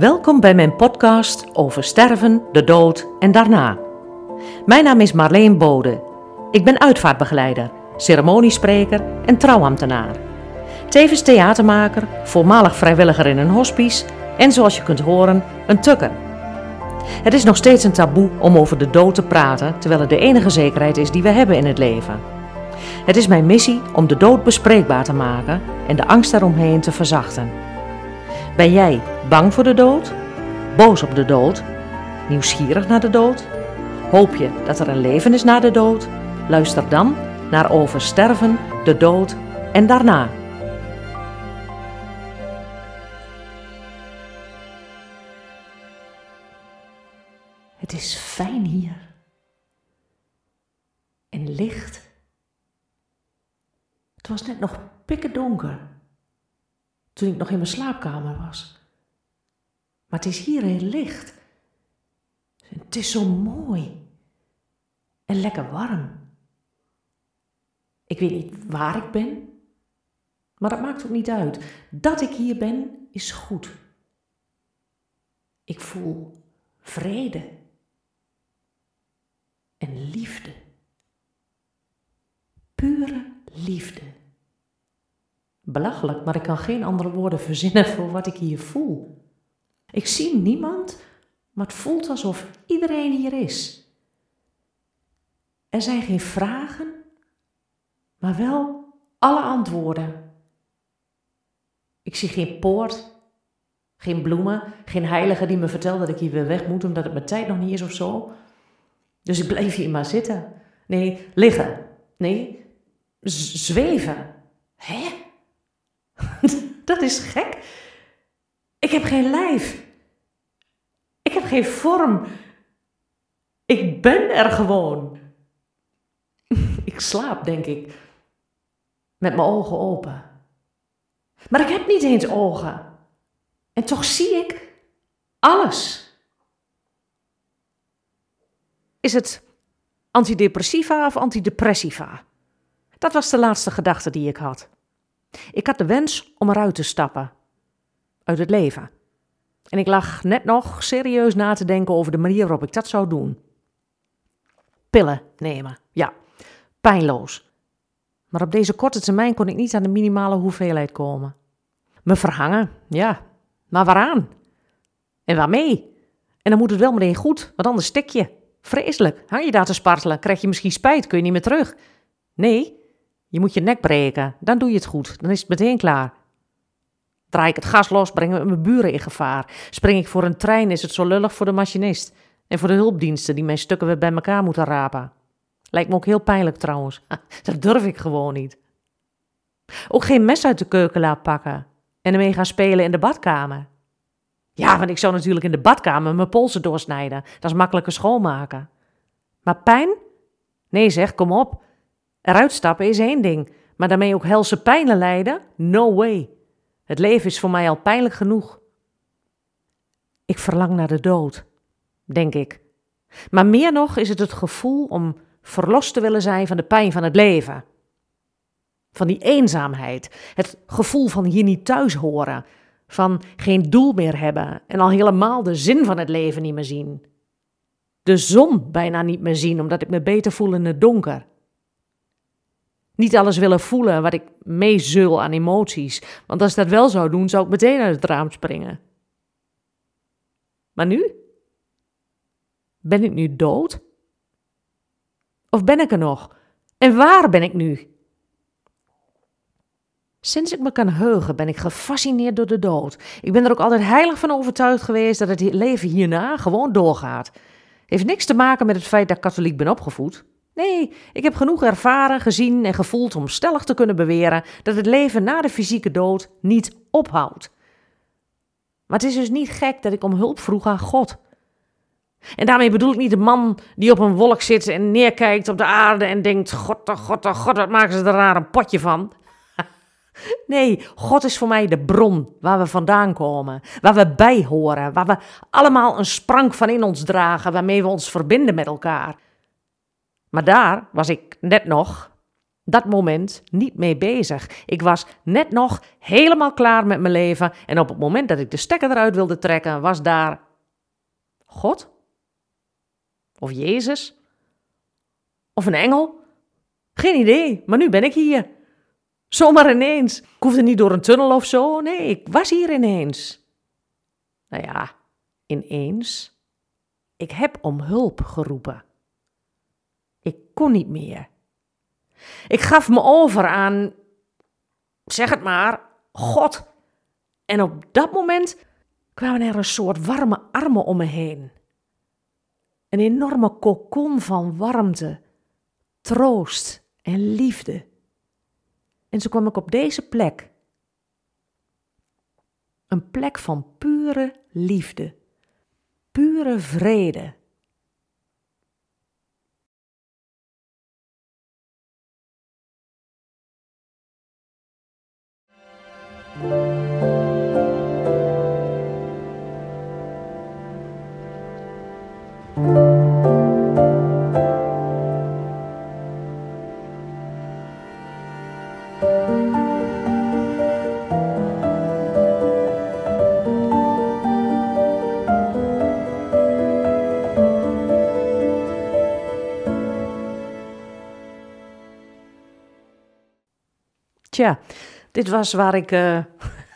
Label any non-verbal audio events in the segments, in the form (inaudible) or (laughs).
Welkom bij mijn podcast over sterven, de dood en daarna. Mijn naam is Marleen Bode. Ik ben uitvaartbegeleider, ceremoniespreker en trouwambtenaar. Tevens theatermaker, voormalig vrijwilliger in een hospice en zoals je kunt horen, een tukker. Het is nog steeds een taboe om over de dood te praten, terwijl het de enige zekerheid is die we hebben in het leven. Het is mijn missie om de dood bespreekbaar te maken en de angst daaromheen te verzachten. Ben jij bang voor de dood? Boos op de dood? Nieuwsgierig naar de dood? Hoop je dat er een leven is na de dood? Luister dan naar Over sterven, de dood en daarna. Het is fijn hier. En licht. Het was net nog pikken donker toen ik nog in mijn slaapkamer was. Maar het is hier heel licht. Het is zo mooi. En lekker warm. Ik weet niet waar ik ben, maar dat maakt ook niet uit. Dat ik hier ben, is goed. Ik voel vrede en liefde. Pure liefde. Belachelijk, maar ik kan geen andere woorden verzinnen voor wat ik hier voel. Ik zie niemand, maar het voelt alsof iedereen hier is. Er zijn geen vragen, maar wel alle antwoorden. Ik zie geen poort, geen bloemen, geen heilige die me vertelt dat ik hier weer weg moet omdat het mijn tijd nog niet is of zo. Dus ik blijf hier maar zitten. Nee, liggen. Nee, zweven. Hè? Dat is gek. Ik heb geen lijf. Ik heb geen vorm. Ik ben er gewoon. Ik slaap, denk ik, met mijn ogen open. Maar ik heb niet eens ogen. En toch zie ik alles. Is het antidepressiva of antidepressiva? Dat was de laatste gedachte die ik had. Ik had de wens om eruit te stappen. Uit het leven. En ik lag net nog serieus na te denken over de manier waarop ik dat zou doen. Pillen nemen, ja, pijnloos. Maar op deze korte termijn kon ik niet aan de minimale hoeveelheid komen. Me verhangen, ja, maar waaraan? En waarmee? En dan moet het wel meteen goed, want anders stik je. Vreselijk, hang je daar te spartelen, krijg je misschien spijt, kun je niet meer terug. Nee, je moet je nek breken, dan doe je het goed, dan is het meteen klaar. Draai ik het gas los, brengen we mijn buren in gevaar. Spring ik voor een trein, is het zo lullig voor de machinist. En voor de hulpdiensten die mijn stukken weer bij elkaar moeten rapen. Lijkt me ook heel pijnlijk trouwens. Dat durf ik gewoon niet. Ook geen mes uit de keuken laten pakken en ermee gaan spelen in de badkamer. Ja, want ik zou natuurlijk in de badkamer mijn polsen doorsnijden. Dat is makkelijker schoonmaken. Maar pijn? Nee zeg, kom op. Eruit stappen is één ding, maar daarmee ook helse pijnen lijden? No way. Het leven is voor mij al pijnlijk genoeg. Ik verlang naar de dood, denk ik. Maar meer nog is het het gevoel om verlost te willen zijn van de pijn van het leven. Van die eenzaamheid, het gevoel van hier niet thuis horen, van geen doel meer hebben en al helemaal de zin van het leven niet meer zien. De zon bijna niet meer zien omdat ik me beter voel in het donker. Niet alles willen voelen wat ik meezul aan emoties. Want als ik dat wel zou doen, zou ik meteen uit het raam springen. Maar nu? Ben ik nu dood? Of ben ik er nog? En waar ben ik nu? Sinds ik me kan heugen ben ik gefascineerd door de dood. Ik ben er ook altijd heilig van overtuigd geweest dat het leven hierna gewoon doorgaat. Heeft niks te maken met het feit dat ik katholiek ben opgevoed. Nee, ik heb genoeg ervaren, gezien en gevoeld om stellig te kunnen beweren dat het leven na de fysieke dood niet ophoudt. Maar het is dus niet gek dat ik om hulp vroeg aan God. En daarmee bedoel ik niet de man die op een wolk zit en neerkijkt op de aarde en denkt: God, oh God, oh God, wat maken ze er raar een potje van? (laughs) Nee, God is voor mij de bron waar we vandaan komen, waar we bij horen, waar we allemaal een sprank van in ons dragen, waarmee we ons verbinden met elkaar. Maar daar was ik net nog dat moment niet mee bezig. Ik was net nog helemaal klaar met mijn leven. En op het moment dat ik de stekker eruit wilde trekken, was daar God? Of Jezus? Of een engel? Geen idee, maar nu ben ik hier. Zomaar ineens. Ik hoefde niet door een tunnel of zo. Nee, ik was hier ineens. Nou ja, ineens. Ik heb om hulp geroepen. Kon niet meer. Ik gaf me over aan, zeg het maar, God. En op dat moment kwamen er een soort warme armen om me heen. Een enorme kokon van warmte, troost en liefde. En zo kwam ik op deze plek. Een plek van pure liefde, pure vrede. Tja, dit was waar ik uh,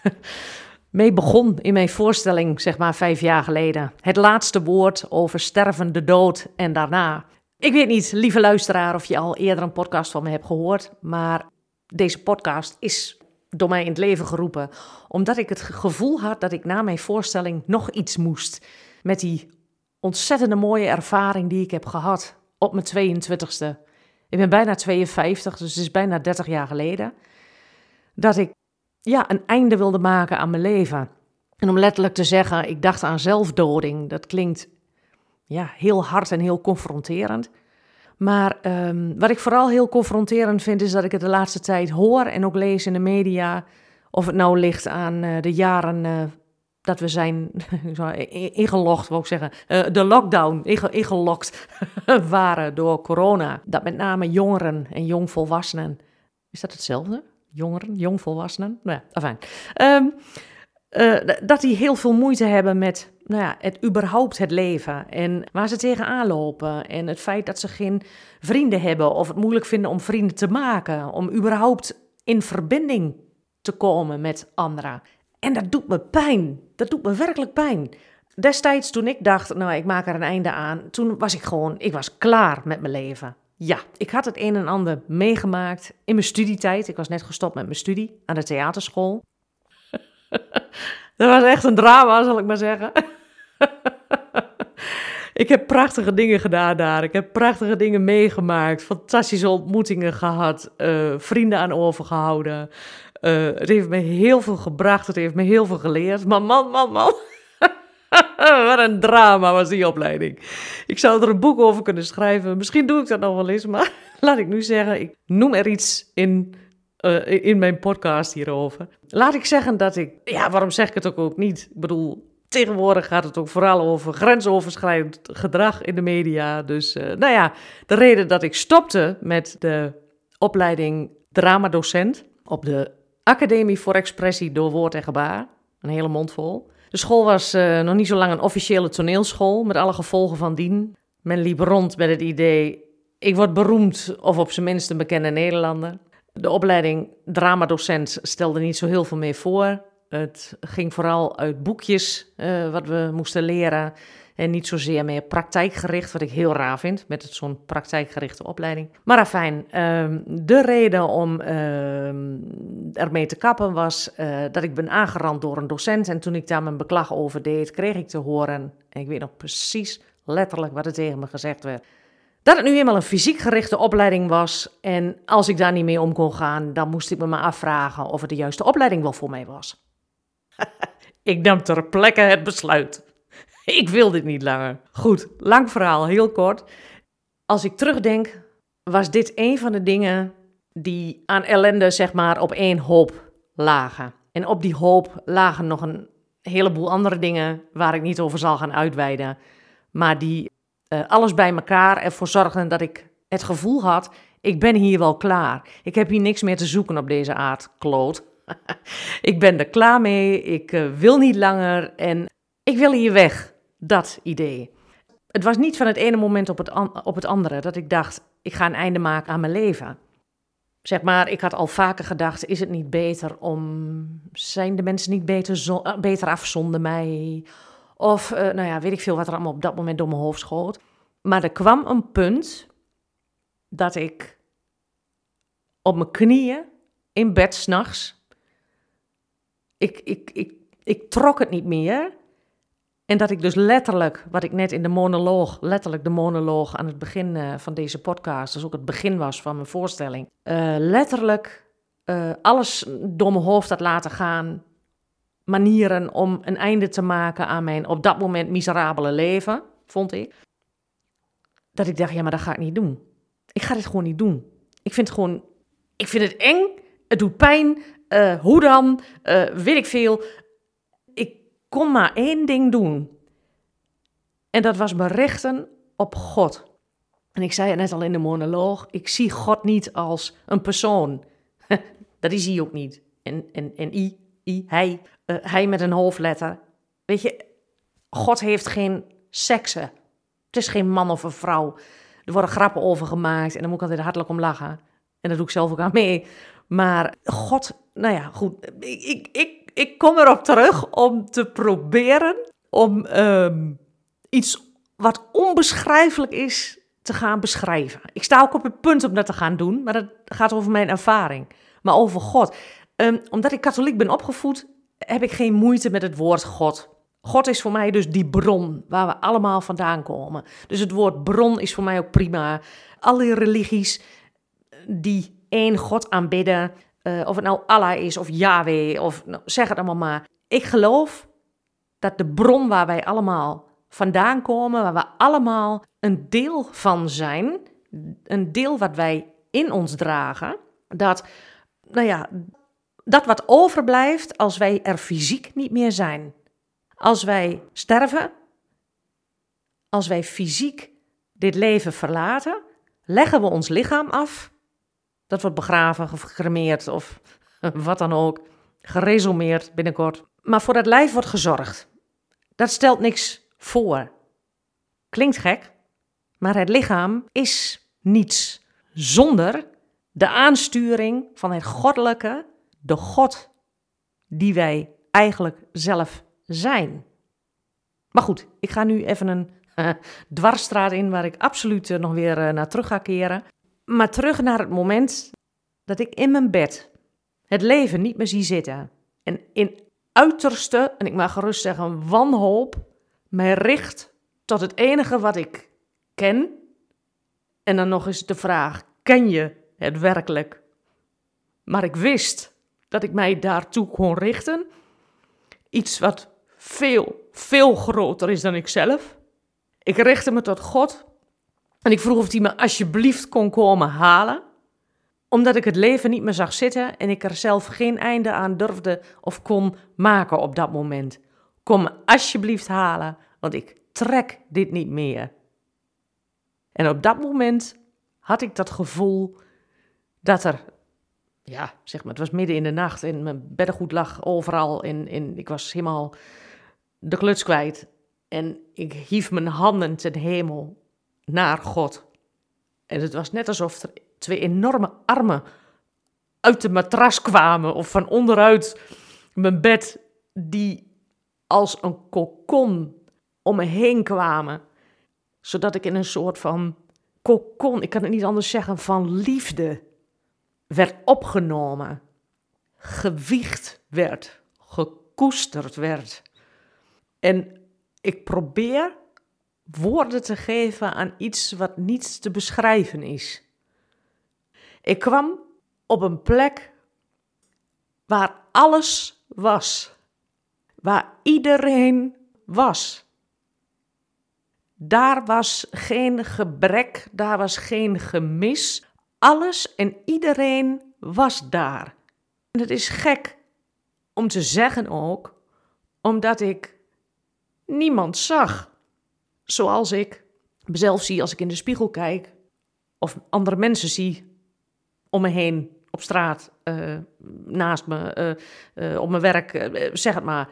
(laughs) mee begon in mijn voorstelling, zeg maar vijf jaar geleden. Het laatste woord over sterven, de dood en daarna. Ik weet niet, lieve luisteraar, of je al eerder een podcast van me hebt gehoord, maar deze podcast is door mij in het leven geroepen, omdat ik het gevoel had dat ik na mijn voorstelling nog iets moest met die ontzettende mooie ervaring die ik heb gehad op mijn 22e. Ik ben bijna 52, dus het is bijna 30 jaar geleden dat ik ja, een einde wilde maken aan mijn leven. En om letterlijk te zeggen, ik dacht aan zelfdoding, dat klinkt ja, heel hard en heel confronterend. Maar um, wat ik vooral heel confronterend vind, is dat ik het de laatste tijd hoor en ook lees in de media. Of het nou ligt aan uh, de jaren uh, dat we zijn (laughs) ingelogd, ik zeggen, uh, de lockdown, ingelokt (laughs) waren door corona. Dat met name jongeren en jongvolwassenen. Is dat hetzelfde? Jongeren, jongvolwassenen, nou ja, afijn. Um, dat die heel veel moeite hebben met nou ja, het überhaupt het leven en waar ze tegenaan lopen. En het feit dat ze geen vrienden hebben of het moeilijk vinden om vrienden te maken, om überhaupt in verbinding te komen met anderen. En dat doet me pijn. Dat doet me werkelijk pijn. Destijds toen ik dacht, nou ik maak er een einde aan, toen was ik gewoon, ik was klaar met mijn leven. Ja, ik had het een en ander meegemaakt in mijn studietijd. Ik was net gestopt met mijn studie aan de theaterschool. (laughs) dat was echt een drama, zal ik maar zeggen. (laughs) ik heb prachtige dingen gedaan daar. Ik heb prachtige dingen meegemaakt. Fantastische ontmoetingen gehad. Uh, vrienden aan overgehouden. Uh, het heeft me heel veel gebracht. Het heeft me heel veel geleerd. Maar man, man, man. (laughs) (laughs) Wat een drama was die opleiding. Ik zou er een boek over kunnen schrijven. Misschien doe ik dat nog wel eens, maar (laughs) laat ik nu zeggen, ik noem er iets in, uh, in mijn podcast hierover. Laat ik zeggen dat ik, ja, waarom zeg ik het ook, ook niet? Ik bedoel, tegenwoordig gaat het ook vooral over grensoverschrijdend gedrag in de media. Dus, uh, nou ja, de reden dat ik stopte met de opleiding dramadocent op de Academie voor Expressie door Woord en Gebaar, een hele mond vol de school was uh, nog niet zo lang een officiële toneelschool, met alle gevolgen van dien. Men liep rond met het idee, ik word beroemd of op zijn minst een bekende Nederlander. De opleiding dramadocent stelde niet zo heel veel meer voor. Het ging vooral uit boekjes uh, wat we moesten leren. En niet zozeer meer praktijkgericht, wat ik heel raar vind met zo'n praktijkgerichte opleiding. Maar afijn, um, de reden om um, ermee te kappen was uh, dat ik ben aangerand door een docent. En toen ik daar mijn beklag over deed, kreeg ik te horen, en ik weet nog precies letterlijk wat er tegen me gezegd werd. Dat het nu eenmaal een fysiek gerichte opleiding was. En als ik daar niet mee om kon gaan, dan moest ik me maar afvragen of het de juiste opleiding wel voor mij was. (laughs) ik nam ter plekke het besluit. (laughs) ik wil dit niet langer. Goed, lang verhaal, heel kort. Als ik terugdenk, was dit een van de dingen die aan ellende, zeg maar, op één hoop lagen. En op die hoop lagen nog een heleboel andere dingen waar ik niet over zal gaan uitweiden. Maar die uh, alles bij elkaar ervoor zorgden dat ik het gevoel had: ik ben hier wel klaar. Ik heb hier niks meer te zoeken op deze aardkloot. (laughs) ik ben er klaar mee, ik uh, wil niet langer en ik wil hier weg. Dat idee. Het was niet van het ene moment op het, op het andere dat ik dacht: ik ga een einde maken aan mijn leven. Zeg maar, ik had al vaker gedacht: is het niet beter om. Zijn de mensen niet beter, uh, beter af zonder mij? Of, uh, nou ja, weet ik veel wat er allemaal op dat moment door mijn hoofd schoot. Maar er kwam een punt dat ik op mijn knieën in bed s'nachts. Ik, ik, ik, ik trok het niet meer. En dat ik dus letterlijk, wat ik net in de monoloog, letterlijk de monoloog aan het begin uh, van deze podcast, dus ook het begin was van mijn voorstelling, uh, letterlijk uh, alles door mijn hoofd had laten gaan. Manieren om een einde te maken aan mijn op dat moment miserabele leven, vond ik. Dat ik dacht, ja, maar dat ga ik niet doen. Ik ga dit gewoon niet doen. Ik vind het gewoon, ik vind het eng, het doet pijn. hoe dan? weet ik veel kon maar één ding doen. En dat was berichten op God. En ik zei het net al in de monoloog, ik zie God niet als een persoon. (laughs) dat is hij ook niet. En, en, en I, I hij, uh, hij met een hoofdletter. Weet je, God heeft geen seksen. Het is geen man of een vrouw. Er worden grappen over gemaakt en daar moet ik altijd hartelijk om lachen. En dat doe ik zelf ook aan mee. Maar God, nou ja, goed. Ik, ik ik kom erop terug om te proberen om um, iets wat onbeschrijfelijk is te gaan beschrijven. Ik sta ook op het punt om dat te gaan doen, maar dat gaat over mijn ervaring. Maar over God. Um, omdat ik katholiek ben opgevoed, heb ik geen moeite met het woord God. God is voor mij dus die bron waar we allemaal vandaan komen. Dus het woord bron is voor mij ook prima. Alle religies die één God aanbidden, uh, of het nou Allah is of Yahweh of nou, zeg het allemaal maar. Ik geloof dat de bron waar wij allemaal vandaan komen, waar we allemaal een deel van zijn, een deel wat wij in ons dragen, dat, nou ja, dat wat overblijft als wij er fysiek niet meer zijn. Als wij sterven, als wij fysiek dit leven verlaten, leggen we ons lichaam af dat wordt begraven of gecremeerd of (laughs) wat dan ook. Geresumeerd binnenkort. Maar voor dat lijf wordt gezorgd. Dat stelt niks voor. Klinkt gek, maar het lichaam is niets zonder de aansturing van het goddelijke, de God die wij eigenlijk zelf zijn. Maar goed, ik ga nu even een uh, (laughs) dwarsstraat in waar ik absoluut uh, nog weer uh, naar terug ga keren. Maar terug naar het moment dat ik in mijn bed het leven niet meer zie zitten. En in uiterste, en ik mag gerust zeggen wanhoop, mij richt tot het enige wat ik ken. En dan nog eens de vraag: ken je het werkelijk? Maar ik wist dat ik mij daartoe kon richten. Iets wat veel, veel groter is dan ikzelf. Ik richtte me tot God en ik vroeg of hij me alsjeblieft kon komen halen, omdat ik het leven niet meer zag zitten en ik er zelf geen einde aan durfde of kon maken op dat moment. Kom me alsjeblieft halen, want ik trek dit niet meer. En op dat moment had ik dat gevoel dat er, ja, zeg maar, het was midden in de nacht en mijn beddengoed lag overal en, en ik was helemaal de kluts kwijt. En ik hief mijn handen ten hemel naar God. En het was net alsof er twee enorme armen uit de matras kwamen of van onderuit mijn bed, die als een kokon om me heen kwamen, zodat ik in een soort van kokon, ik kan het niet anders zeggen, van liefde werd opgenomen, gewiegd werd, gekoesterd werd. En ik probeer woorden te geven aan iets wat niets te beschrijven is. Ik kwam op een plek waar alles was, waar iedereen was. Daar was geen gebrek, daar was geen gemis. Alles en iedereen was daar. En het is gek om te zeggen ook, omdat ik niemand zag zoals ik mezelf zie als ik in de spiegel kijk. of andere mensen zie om me heen, op straat, eh, naast me, eh, eh, op mijn werk, zeg het maar.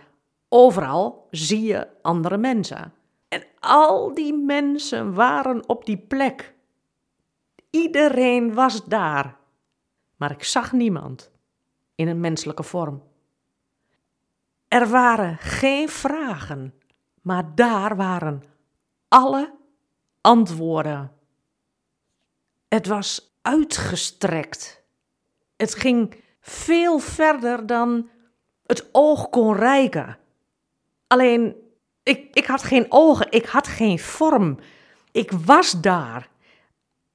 Overal zie je andere mensen. En al die mensen waren op die plek. Iedereen was daar. Maar ik zag niemand in een menselijke vorm. Er waren geen vragen, maar daar waren alle antwoorden. Het was uitgestrekt. Het ging veel verder dan het oog kon reiken. Alleen, ik, ik had geen ogen, ik had geen vorm. Ik was daar.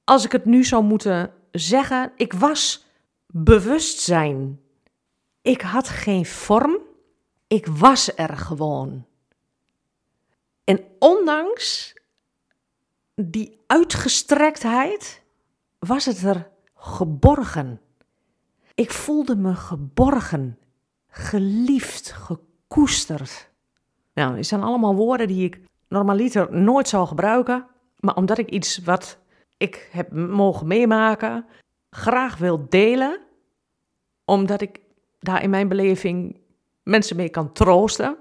Als ik het nu zou moeten zeggen, ik was bewustzijn. Ik had geen vorm, ik was er gewoon. En ondanks die uitgestrektheid was het er geborgen. Ik voelde me geborgen, geliefd, gekoesterd. Nou, dit zijn allemaal woorden die ik normaliter nooit zou gebruiken, maar omdat ik iets wat ik heb mogen meemaken, graag wil delen, omdat ik daar in mijn beleving mensen mee kan troosten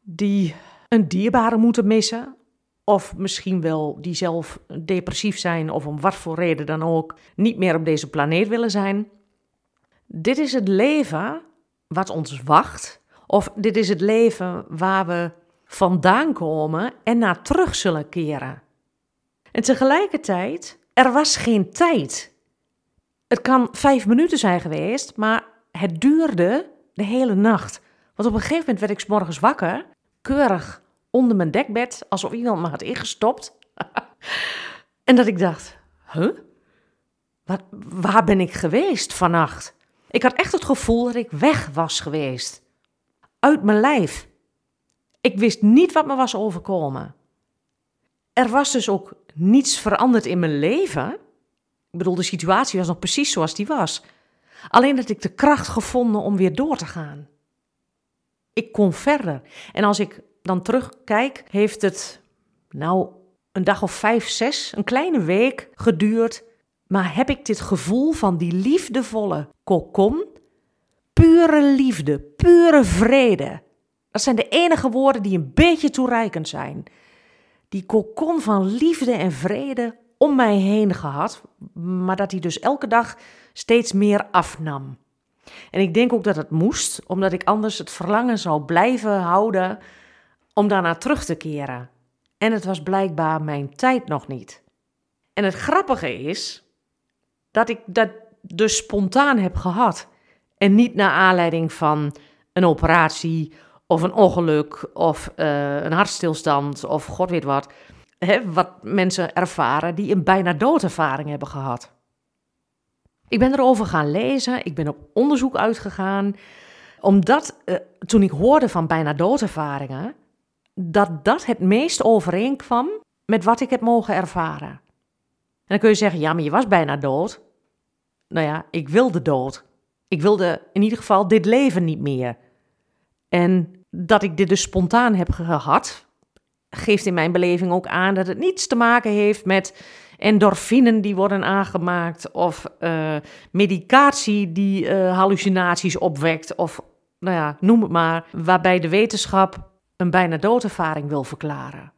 die een dierbare moeten missen, of misschien wel die zelf depressief zijn of om wat voor reden dan ook niet meer op deze planeet willen zijn. Dit is het leven wat ons wacht, of dit is het leven waar we vandaan komen en naar terug zullen keren. En tegelijkertijd, er was geen tijd. Het kan vijf minuten zijn geweest, maar het duurde de hele nacht. Want op een gegeven moment werd ik morgens wakker, keurig onder mijn dekbed, alsof iemand me had ingestopt. (laughs) en dat ik dacht, huh? Wat, waar ben ik geweest vannacht? Ik had echt het gevoel dat ik weg was geweest. Uit mijn lijf. Ik wist niet wat me was overkomen. Er was dus ook niets veranderd in mijn leven. Ik bedoel, de situatie was nog precies zoals die was. Alleen dat ik de kracht gevonden om weer door te gaan. Ik kon verder. En als ik dan terugkijk, heeft het nou een dag of vijf, zes, een kleine week geduurd. Maar heb ik dit gevoel van die liefdevolle kokon, pure liefde, pure vrede. Dat zijn de enige woorden die een beetje toereikend zijn. Die kokon van liefde en vrede om mij heen gehad, maar dat hij dus elke dag steeds meer afnam. En ik denk ook dat het moest, omdat ik anders het verlangen zou blijven houden om daarna terug te keren. En het was blijkbaar mijn tijd nog niet. En het grappige is dat ik dat dus spontaan heb gehad. En niet naar aanleiding van een operatie of een ongeluk of uh, een hartstilstand of god weet wat. Hè, wat mensen ervaren die een bijna doodervaring hebben gehad. Ik ben erover gaan lezen, ik ben op onderzoek uitgegaan, omdat uh, toen ik hoorde van bijna doodervaringen, dat dat het meest overeenkwam met wat ik heb mogen ervaren. En dan kun je zeggen, ja, maar je was bijna dood. Nou ja, ik wilde dood. Ik wilde in ieder geval dit leven niet meer. En dat ik dit dus spontaan heb gehad, geeft in mijn beleving ook aan dat het niets te maken heeft met endorfinen die worden aangemaakt of uh, medicatie die uh, hallucinaties opwekt of nou ja, noem het maar, waarbij de wetenschap een bijna doodervaring wil verklaren.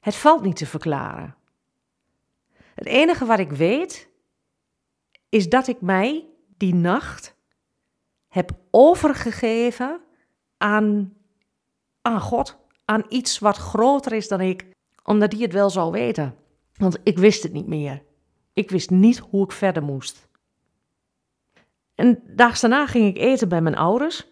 Het valt niet te verklaren. Het enige wat ik weet is dat ik mij die nacht heb overgegeven aan, aan God, aan iets wat groter is dan ik, omdat die het wel zou weten. Want ik wist het niet meer. Ik wist niet hoe ik verder moest. En daags daarna ging ik eten bij mijn ouders.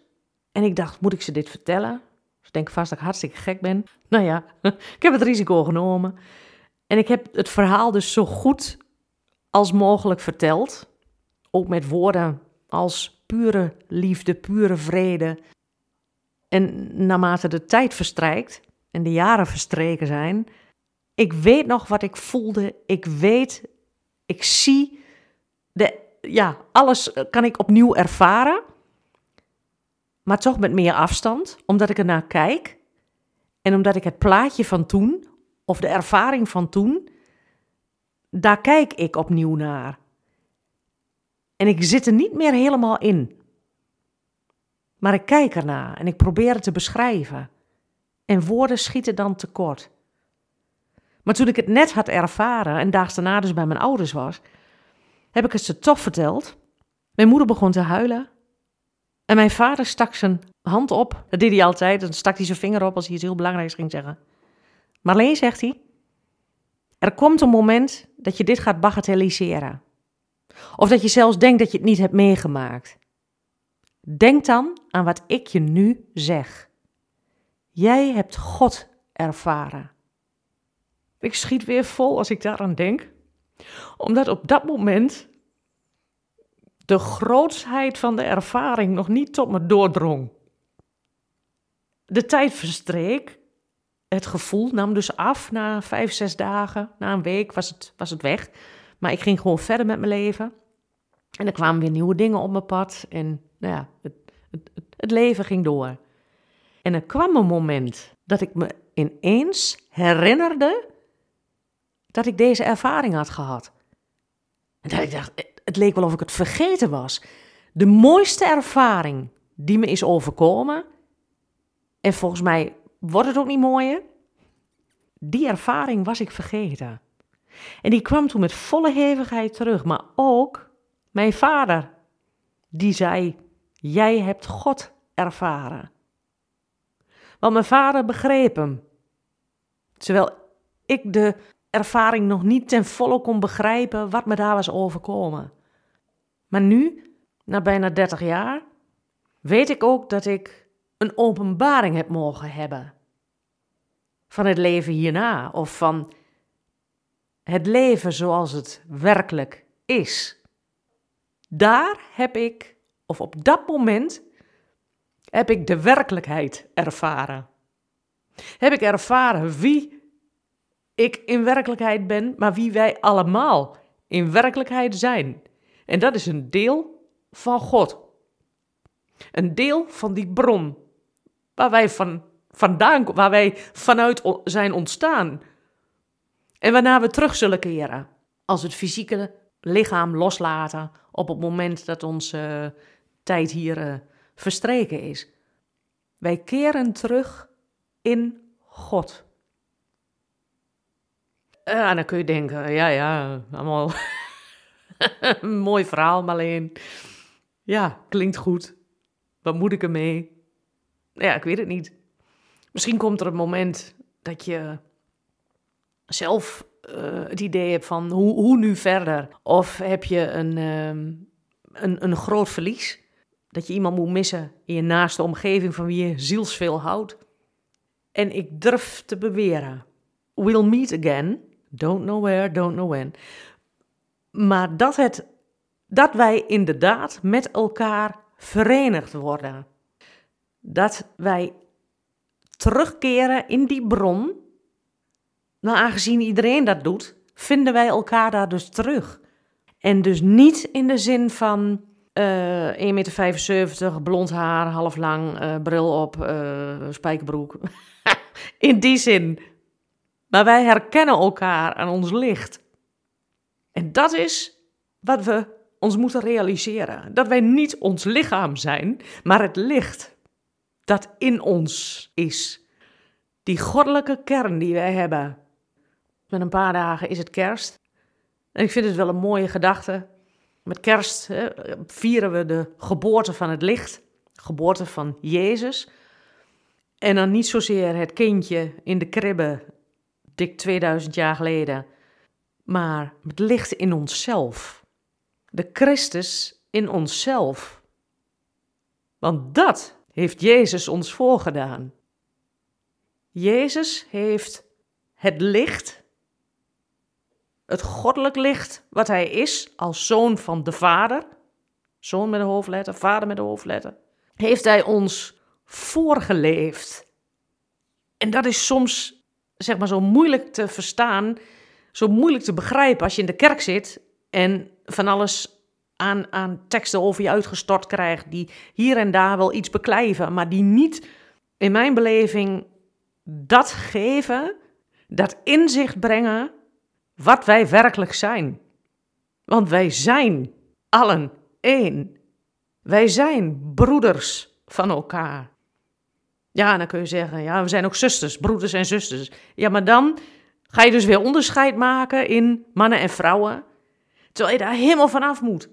En ik dacht, moet ik ze dit vertellen? Ze denken vast dat ik hartstikke gek ben. Nou ja, (laughs) ik heb het risico genomen. En ik heb het verhaal dus zo goed als mogelijk verteld. Ook met woorden als pure liefde, pure vrede. En naarmate de tijd verstrijkt en de jaren verstreken zijn, ik weet nog wat ik voelde. Ik weet, ik zie, de, ja, alles kan ik opnieuw ervaren. Maar toch met meer afstand, omdat ik ernaar kijk. En omdat ik het plaatje van toen, of de ervaring van toen, daar kijk ik opnieuw naar. En ik zit er niet meer helemaal in. Maar ik kijk ernaar en ik probeer het te beschrijven. En woorden schieten dan tekort. Maar toen ik het net had ervaren en daags daarna dus bij mijn ouders was, heb ik het ze toch verteld. Mijn moeder begon te huilen. En mijn vader stak zijn hand op. Dat deed hij altijd. Dan stak hij zijn vinger op als hij iets heel belangrijks ging zeggen. Maar alleen zegt hij: Er komt een moment dat je dit gaat bagatelliseren. Of dat je zelfs denkt dat je het niet hebt meegemaakt. Denk dan aan wat ik je nu zeg. Jij hebt God ervaren. Ik schiet weer vol als ik daaraan denk, omdat op dat moment de grootsheid van de ervaring nog niet tot me doordrong. De tijd verstreek, het gevoel nam dus af na vijf, zes dagen, na een week was het, was het weg. Maar ik ging gewoon verder met mijn leven. En er kwamen weer nieuwe dingen op mijn pad. En nou ja, het, het, het leven ging door. En er kwam een moment dat ik me ineens herinnerde dat ik deze ervaring had gehad. En dat ik dacht, het leek wel of ik het vergeten was. De mooiste ervaring die me is overkomen, en volgens mij wordt het ook niet mooier, die ervaring was ik vergeten. En die kwam toen met volle hevigheid terug, maar ook mijn vader, die zei: Jij hebt God ervaren. Want mijn vader begreep hem. Terwijl ik de ervaring nog niet ten volle kon begrijpen wat me daar was overkomen. Maar nu, na bijna 30 jaar, weet ik ook dat ik een openbaring heb mogen hebben. Van het leven hierna of van het leven zoals het werkelijk is. Daar heb ik, of op dat moment, heb ik de werkelijkheid ervaren. Heb ik ervaren wie ik in werkelijkheid ben, maar wie wij allemaal in werkelijkheid zijn. En dat is een deel van God. Een deel van die bron waar wij van, vandaan, waar wij vanuit zijn ontstaan. En waarna we terug zullen keren als het fysieke lichaam loslaten op het moment dat onze tijd hier uh, verstreken is. Wij keren terug in God. Uh, en dan kun je denken, ja, ja, allemaal (laughs) mooi verhaal, maar alleen, ja, klinkt goed. Wat moet ik ermee? Ja, ik weet het niet. Misschien komt er een moment dat je zelf uh, het idee hebt van hoe, hoe nu verder? Of heb je een, um, een, een groot verlies? Dat je iemand moet missen in je naaste omgeving van wie je zielsveel houdt? En ik durf te beweren, we'll meet again. Don't know where, don't know when. Maar dat, het, dat wij inderdaad met elkaar verenigd worden. Dat wij terugkeren in die bron nou, aangezien iedereen dat doet, vinden wij elkaar daar dus terug. En dus niet in de zin van uh, 1,75 meter, blond haar, half lang, uh, bril op, uh, spijkerbroek. (laughs) in die zin. Maar wij herkennen elkaar aan ons licht. En dat is wat we ons moeten realiseren. Dat wij niet ons lichaam zijn, maar het licht dat in ons is. Die goddelijke kern die wij hebben. Met een paar dagen is het kerst. En ik vind het wel een mooie gedachte. Met kerst hè, vieren we de geboorte van het licht, geboorte van Jezus. En dan niet zozeer het kindje in de kribbe, dik 2000 jaar geleden, maar het licht in onszelf. De Christus in onszelf. Want dat heeft Jezus ons voorgedaan. Jezus heeft het licht het goddelijk licht wat hij is als zoon van de Vader, zoon met een hoofdletter, vader met een hoofdletter, heeft hij ons voorgeleefd. En dat is soms, zeg maar, zo moeilijk te verstaan, zo moeilijk te begrijpen als je in de kerk zit en van alles aan, aan teksten over je uitgestort krijgt, die hier en daar wel iets beklijven, maar die niet, in mijn beleving, dat geven, dat inzicht brengen wat wij werkelijk zijn. Want wij zijn allen één. Wij zijn broeders van elkaar. Ja, dan kun je zeggen, ja, we zijn ook zusters, broeders en zusters. Ja, maar dan ga je dus weer onderscheid maken in mannen en vrouwen. Terwijl je daar helemaal vanaf moet.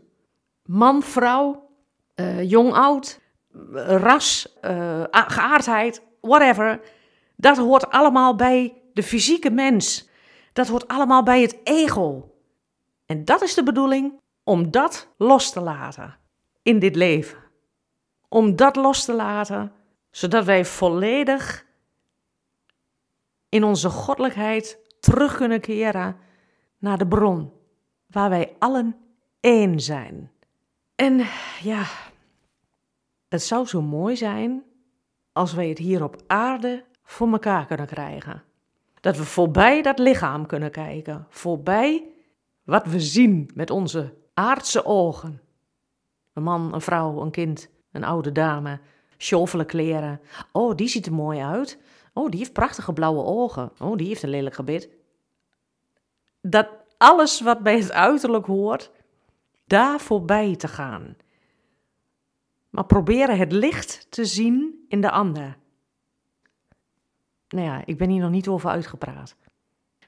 Man, vrouw, uh, jong, oud, ras, uh, geaardheid, whatever. Dat hoort allemaal bij de fysieke mens. Dat hoort allemaal bij het ego. En dat is de bedoeling om dat los te laten in dit leven. Om dat los te laten, zodat wij volledig in onze goddelijkheid terug kunnen keren naar de bron, waar wij allen één zijn. En ja, het zou zo mooi zijn als wij het hier op aarde voor elkaar kunnen krijgen. Dat we voorbij dat lichaam kunnen kijken, voorbij wat we zien met onze aardse ogen. Een man, een vrouw, een kind, een oude dame, sjovele kleren. Oh, die ziet er mooi uit. Oh, die heeft prachtige blauwe ogen. Oh, die heeft een lelijk gebit. Dat alles wat bij het uiterlijk hoort, daar voorbij te gaan. Maar proberen het licht te zien in de ander. Nou ja, ik ben hier nog niet over uitgepraat.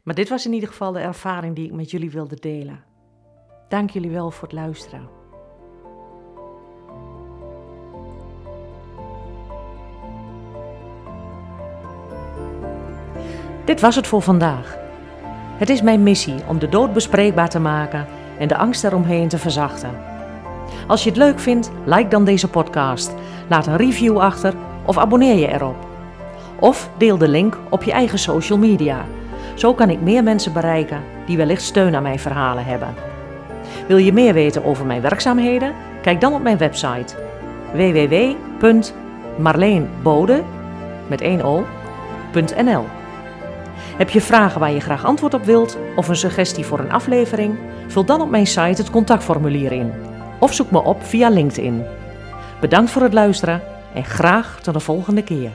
Maar dit was in ieder geval de ervaring die ik met jullie wilde delen. Dank jullie wel voor het luisteren. Dit was het voor vandaag. Het is mijn missie om de dood bespreekbaar te maken en de angst eromheen te verzachten. Als je het leuk vindt, like dan deze podcast, laat een review achter of abonneer je erop. Of deel de link op je eigen social media. Zo kan ik meer mensen bereiken die wellicht steun aan mijn verhalen hebben. Wil je meer weten over mijn werkzaamheden? Kijk dan op mijn website www.marleenbode met 1 o.nl. Heb je vragen waar je graag antwoord op wilt of een suggestie voor een aflevering? Vul dan op mijn site het contactformulier in of zoek me op via LinkedIn. Bedankt voor het luisteren en graag tot de volgende keer.